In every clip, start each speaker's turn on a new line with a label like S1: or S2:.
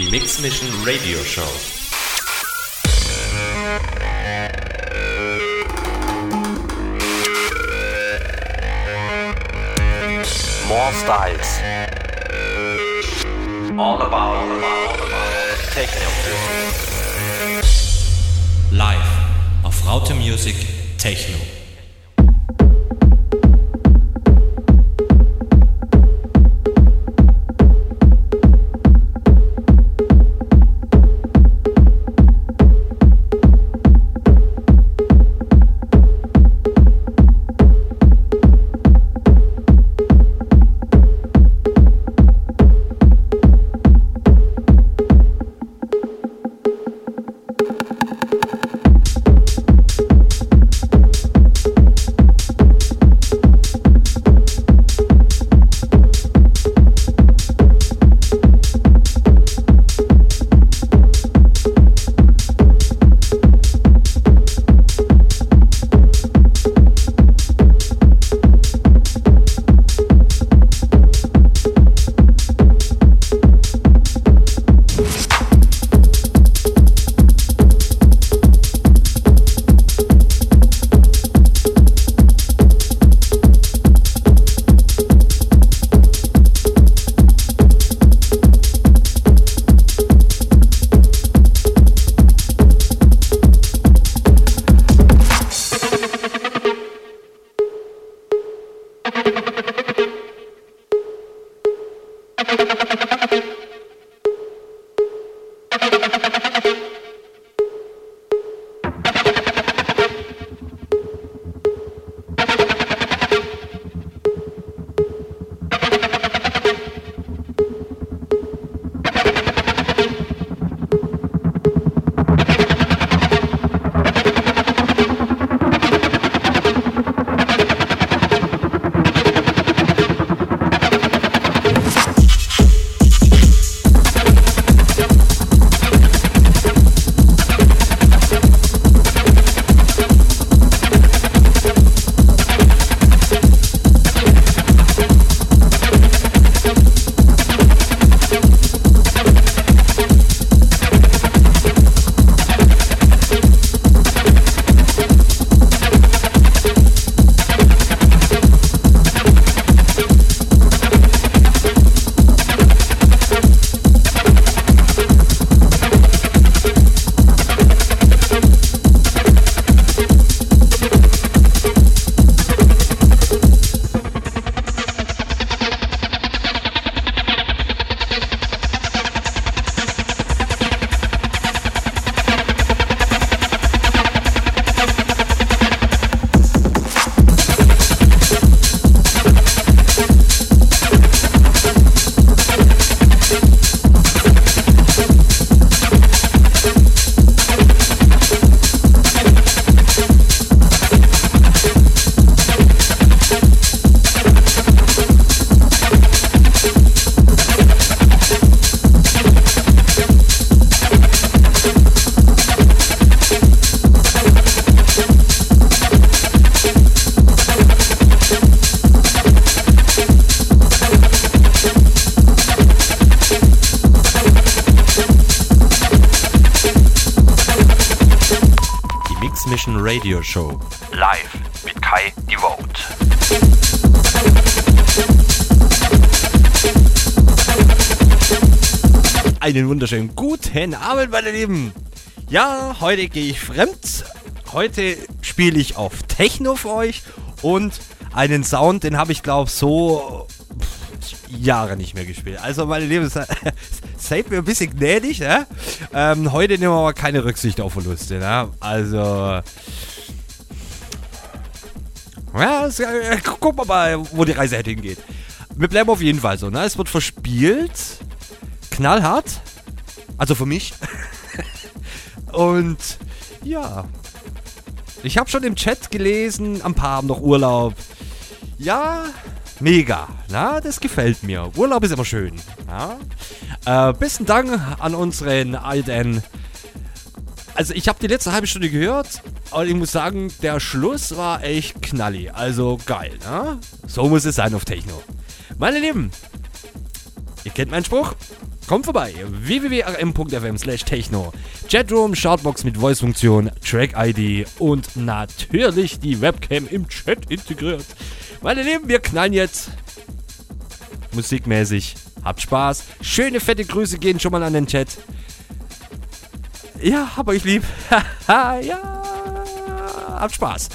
S1: Die Mix Mission Radio Show.
S2: More styles. All about, all about, techno.
S1: Live auf Raute Music Techno. Radio Show.
S2: Live mit Kai Devote.
S3: Einen wunderschönen guten Abend, meine Lieben. Ja, heute gehe ich fremd. Heute spiele ich auf Techno für euch und einen Sound, den habe ich glaube so Jahre nicht mehr gespielt. Also meine Lieben, seid mir ein bisschen gnädig. Ne? Ähm, heute nehmen wir aber keine Rücksicht auf Verluste. Ne? Also ja, äh, gucken wir mal, wo die Reise hätte hingeht. Wir bleiben auf jeden Fall so, ne? Es wird verspielt. Knallhart. Also für mich. Und ja. Ich habe schon im Chat gelesen, ein paar haben noch Urlaub. Ja, mega. Na, das gefällt mir. Urlaub ist immer schön. Äh, besten Dank an unseren alten also ich habe die letzte halbe Stunde gehört und ich muss sagen, der Schluss war echt knallig. Also geil, ne? So muss es sein auf Techno. Meine Lieben, ihr kennt meinen Spruch. Kommt vorbei. www.rm.fm slash techno. Chatroom, Shoutbox mit Voice-Funktion, Track-ID und natürlich die Webcam im Chat integriert. Meine Lieben, wir knallen jetzt musikmäßig. Habt Spaß. Schöne fette Grüße gehen schon mal an den Chat. Ja, hab euch lieb. ja, habt Spaß.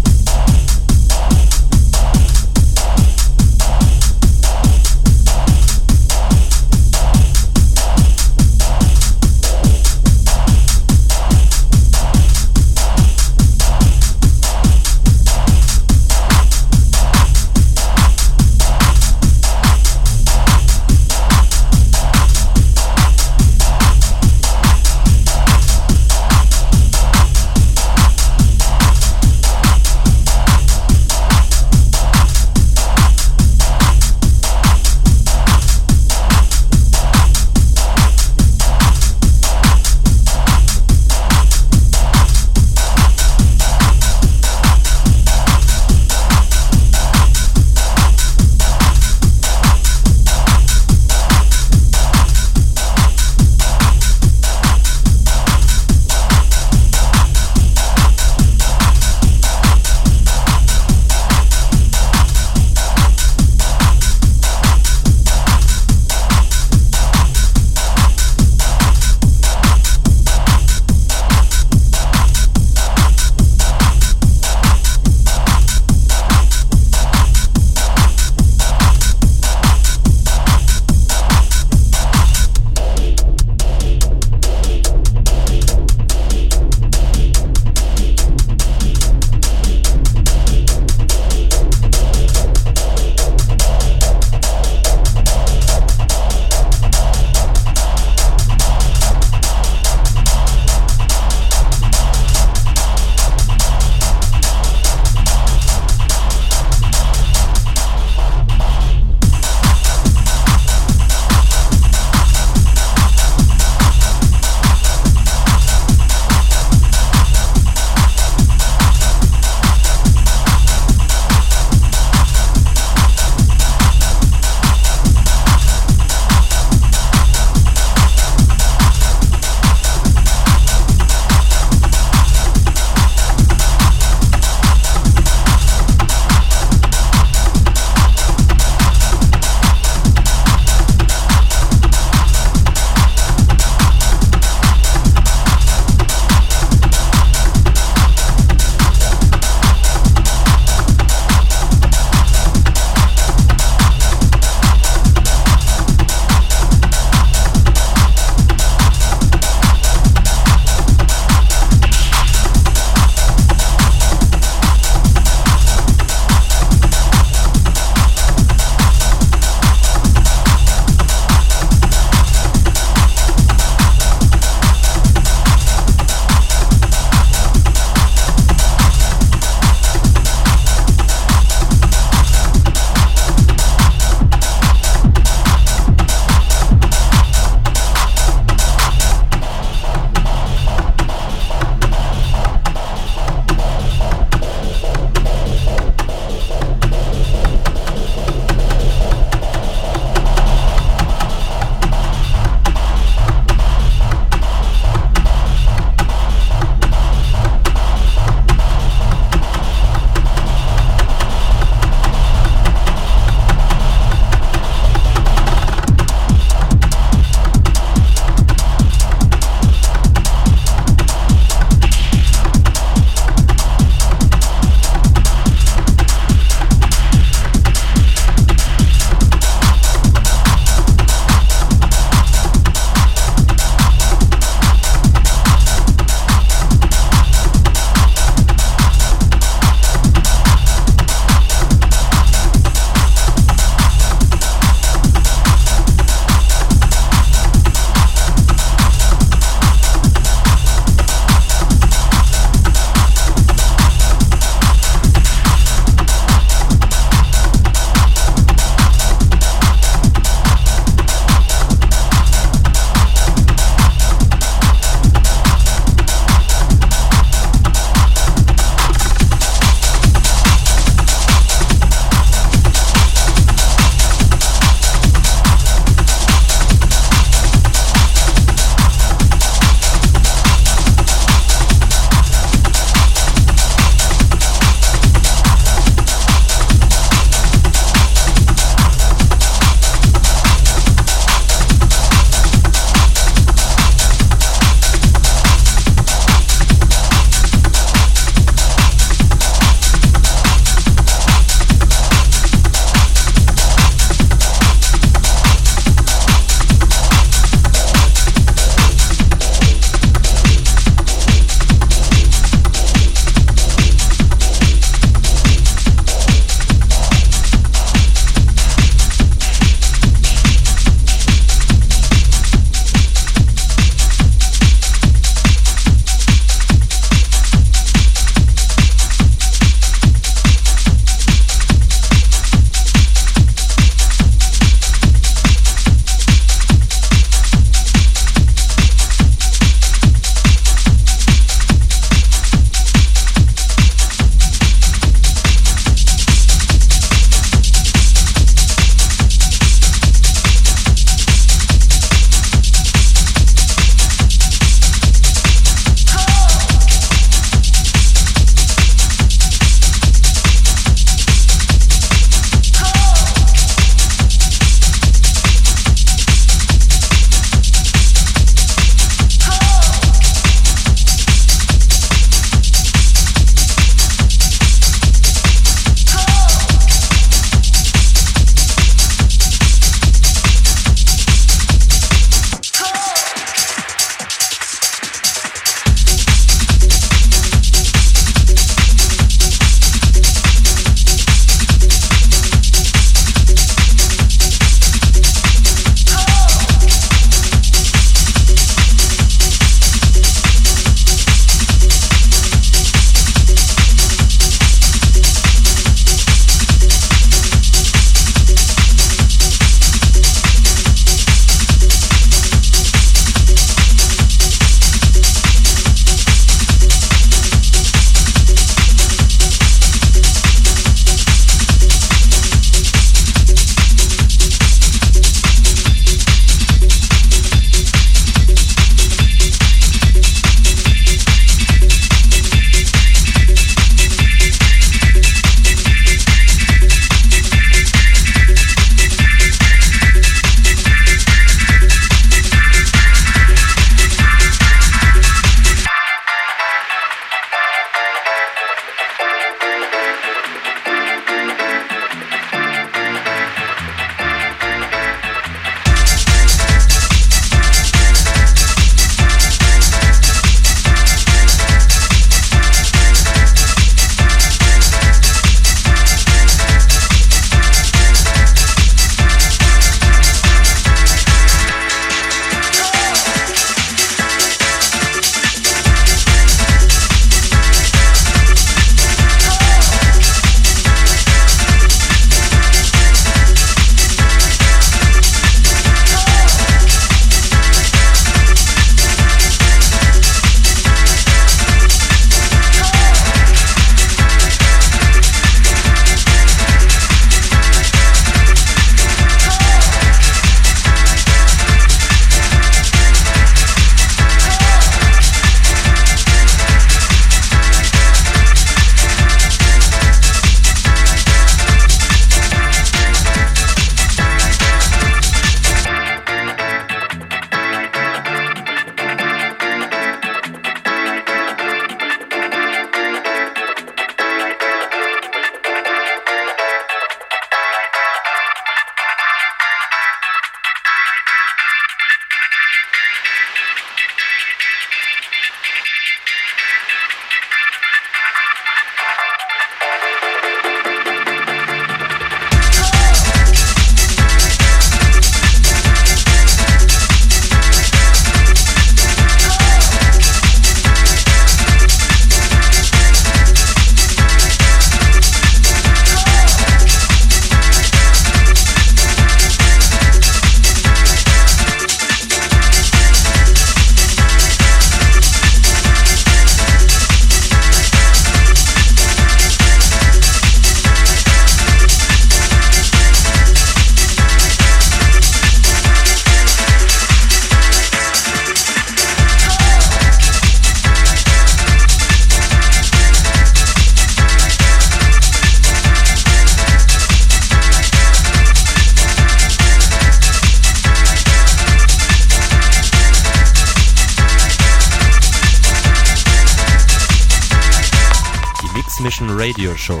S3: Show.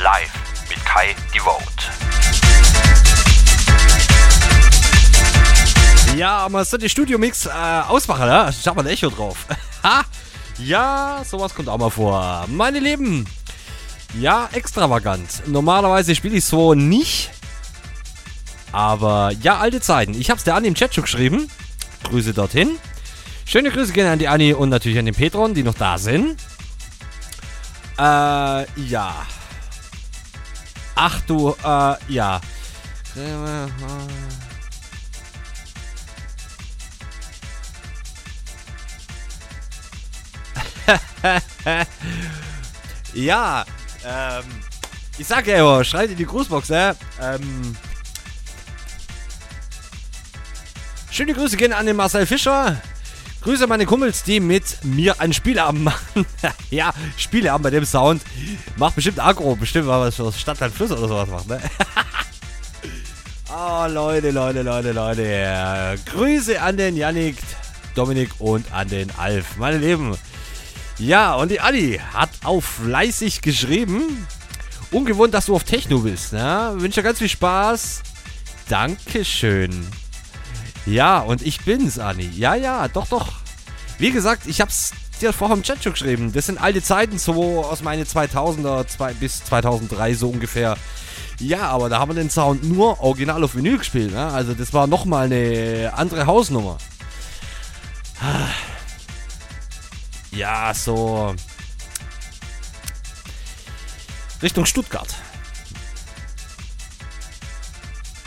S2: Live mit Kai Devote.
S3: Ja, man sollte Studio-Mix äh, ausmachen, ne? Ich hab mal ein Echo drauf. ha! Ja, sowas kommt auch mal vor. Meine Lieben, ja, extravagant. Normalerweise spiele ich so nicht. Aber ja, alte Zeiten. Ich hab's der Anni im Chat schon geschrieben. Grüße dorthin. Schöne Grüße gehen an die Anni und natürlich an den Petron, die noch da sind. Äh, ja. Ach du, äh, ja. ja, ähm, ich sag ja immer, schreit in die Grußbox, ne? Ähm, schöne Grüße gehen an den Marcel Fischer. Grüße meine Kumpels, die mit mir ein Spieleabend machen. ja, Spieleabend bei dem Sound. Macht bestimmt Agro, bestimmt mal was für Stadtland Fluss oder sowas macht, ne? oh, Leute, Leute, Leute, Leute. Grüße an den Yannick, Dominik und an den Alf. Meine Lieben. Ja, und die Adi hat auch fleißig geschrieben. Ungewohnt, dass du auf Techno bist, ne? Wünsche dir ganz viel Spaß. Dankeschön. Ja, und ich bin's, Anni. Ja, ja, doch, doch. Wie gesagt, ich hab's dir vorher im Chat schon geschrieben. Das sind alte Zeiten, so aus meinen 2000er zwei, bis 2003 so ungefähr. Ja, aber da haben wir den Sound nur original auf Vinyl gespielt. Ne? Also das war nochmal eine andere Hausnummer. Ja, so Richtung Stuttgart.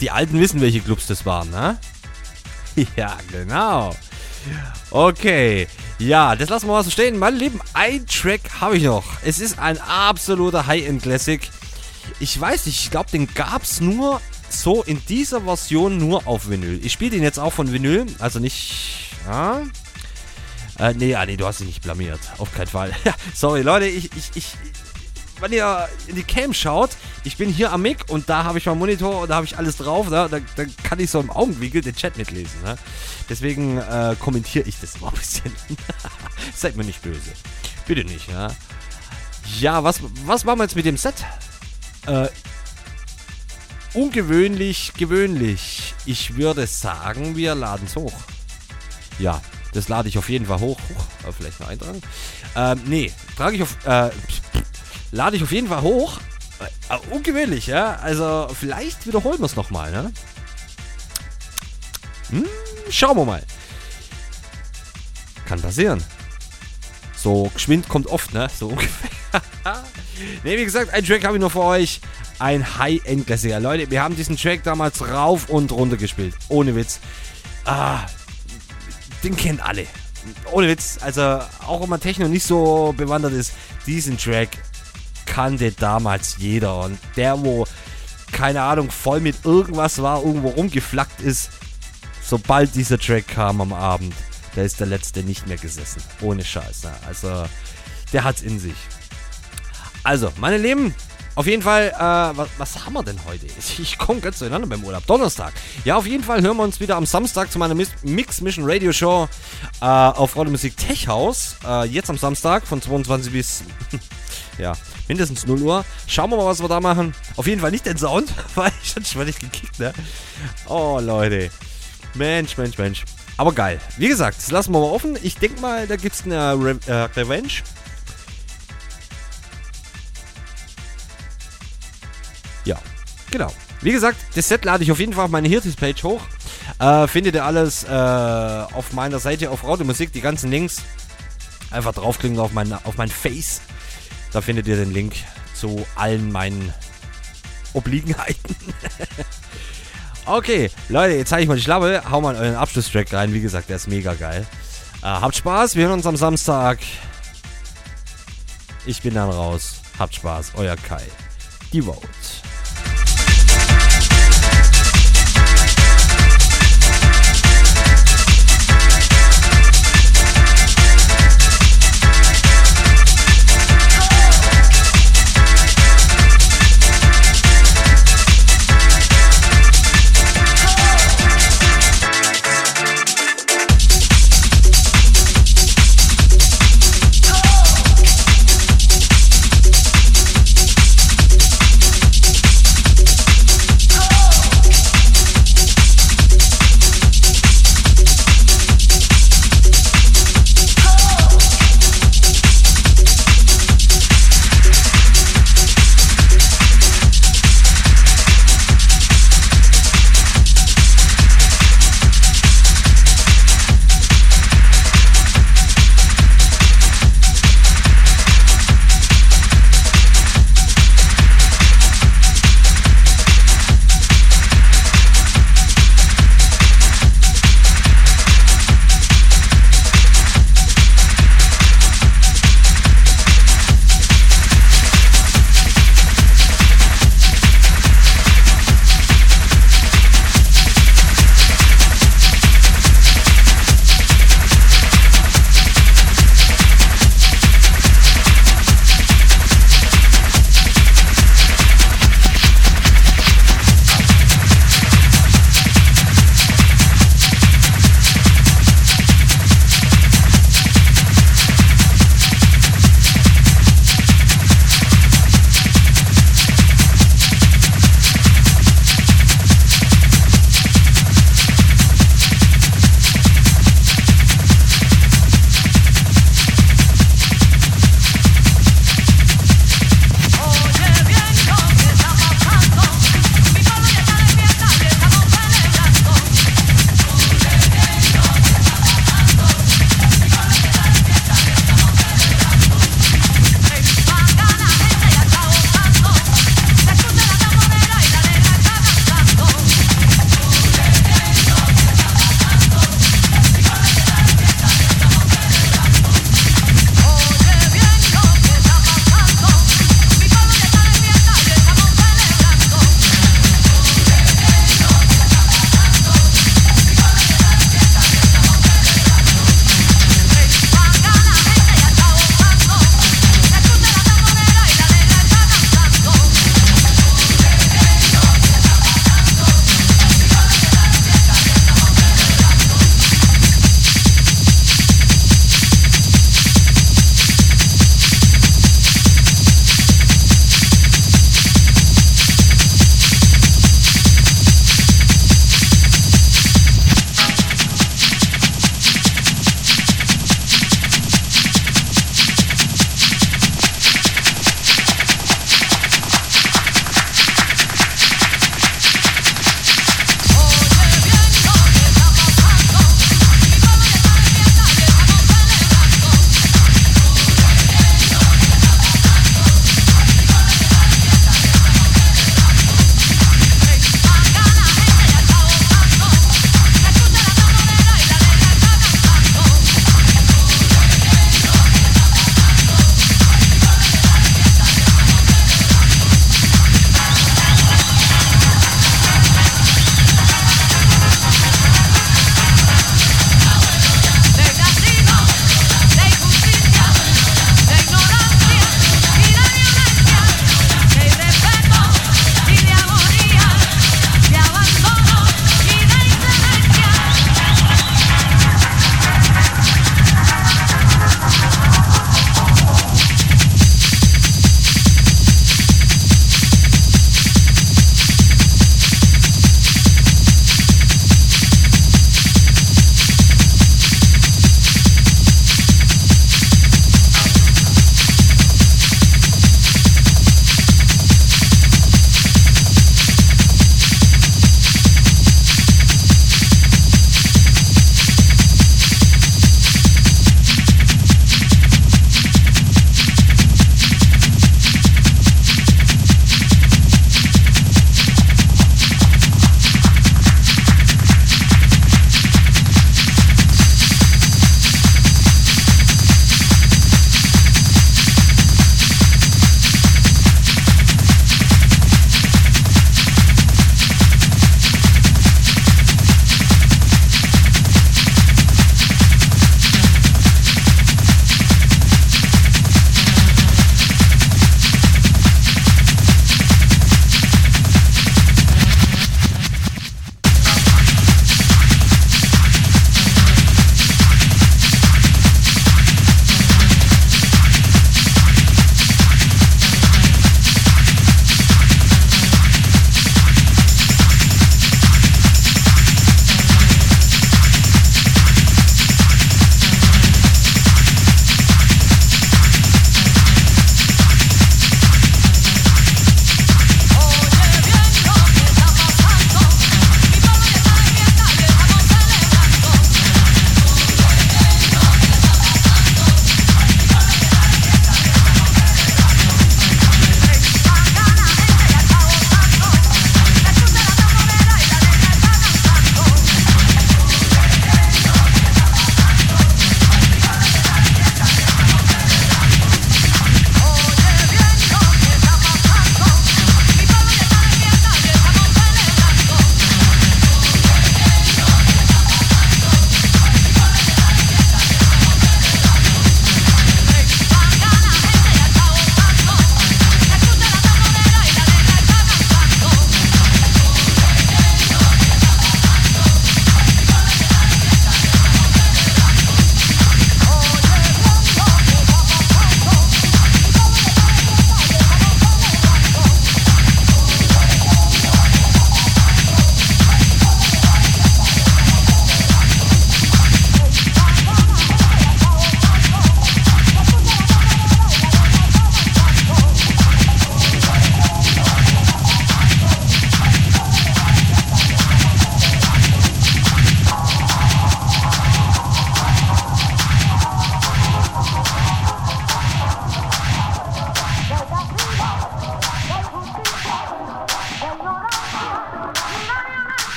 S3: Die Alten wissen, welche Clubs das waren, ne? Ja, genau. Okay. Ja, das lassen wir mal so stehen. Meine Lieben, ein Track habe ich noch. Es ist ein absoluter High-End-Classic. Ich weiß nicht, ich glaube, den gab es nur so in dieser Version nur auf Vinyl. Ich spiele den jetzt auch von Vinyl, also nicht. Ja? Äh, nee, Anni, du hast dich nicht blamiert. Auf keinen Fall. Sorry, Leute, ich, ich, ich, wenn ihr in die Cam schaut, ich bin hier am Mic und da habe ich meinen Monitor und da habe ich alles drauf. Ne? Da, da, kann ich so im Augenwinkel den Chat mitlesen. Ne? Deswegen äh, kommentiere ich das mal ein bisschen. Seid mir nicht böse. Bitte nicht, ja. Ja, was, was machen wir jetzt mit dem Set? Äh, ungewöhnlich, gewöhnlich. Ich würde sagen, wir laden es hoch. Ja, das lade ich auf jeden Fall hoch. Huch, vielleicht noch eintragen. Ähm, nee, trage ich auf. Äh, lade ich auf jeden Fall hoch. Äh, ungewöhnlich, ja. Also, vielleicht wiederholen wir es nochmal, ne? Hm, schauen wir mal. Kann passieren. So, geschwind kommt oft, ne? So ungefähr. ne, wie gesagt, ein Track habe ich noch für euch. Ein High-End-Klassiker. Leute, wir haben diesen Track damals rauf und runter gespielt. Ohne Witz. Ah, den kennen alle. Ohne Witz. Also, auch wenn man Techno nicht so bewandert ist, diesen Track kannte damals jeder. Und der, wo, keine Ahnung, voll mit irgendwas war, irgendwo rumgeflackt ist, sobald dieser Track kam am Abend, da ist der letzte nicht mehr gesessen. Ohne Scheiß. Ne? Also, der hat's in sich. Also, meine Lieben, auf jeden Fall, äh, was, was, haben wir denn heute? Ich komme ganz zueinander beim Urlaub. Donnerstag. Ja, auf jeden Fall hören wir uns wieder am Samstag zu meiner Mix Mission Radio Show äh, auf Radio Musik Tech House. Äh, jetzt am Samstag von 22 bis, ja, mindestens 0 Uhr. Schauen wir mal, was wir da machen. Auf jeden Fall nicht den Sound, weil ich hatte schon nicht gekickt, ne? Oh, Leute. Mensch, Mensch, Mensch. Aber geil. Wie gesagt, das lassen wir mal offen. Ich denke mal, da gibt es eine Re äh, Revenge. Ja, genau. Wie gesagt, das Set lade ich auf jeden Fall auf meine Hirtis-Page hoch. Äh, findet ihr alles äh, auf meiner Seite auf Musik, die ganzen Links. Einfach draufklicken auf mein, auf mein Face. Da findet ihr den Link zu allen meinen Obliegenheiten. okay, Leute, jetzt zeige ich mal die Schlappe. Hau mal euren Abschlusstrack rein. Wie gesagt, der ist mega geil. Äh, habt Spaß, wir hören uns am Samstag. Ich bin dann raus. Habt Spaß, euer Kai. Die Vote.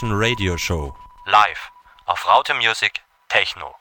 S4: Mission Radio Show.
S3: Live auf Raute Music Techno.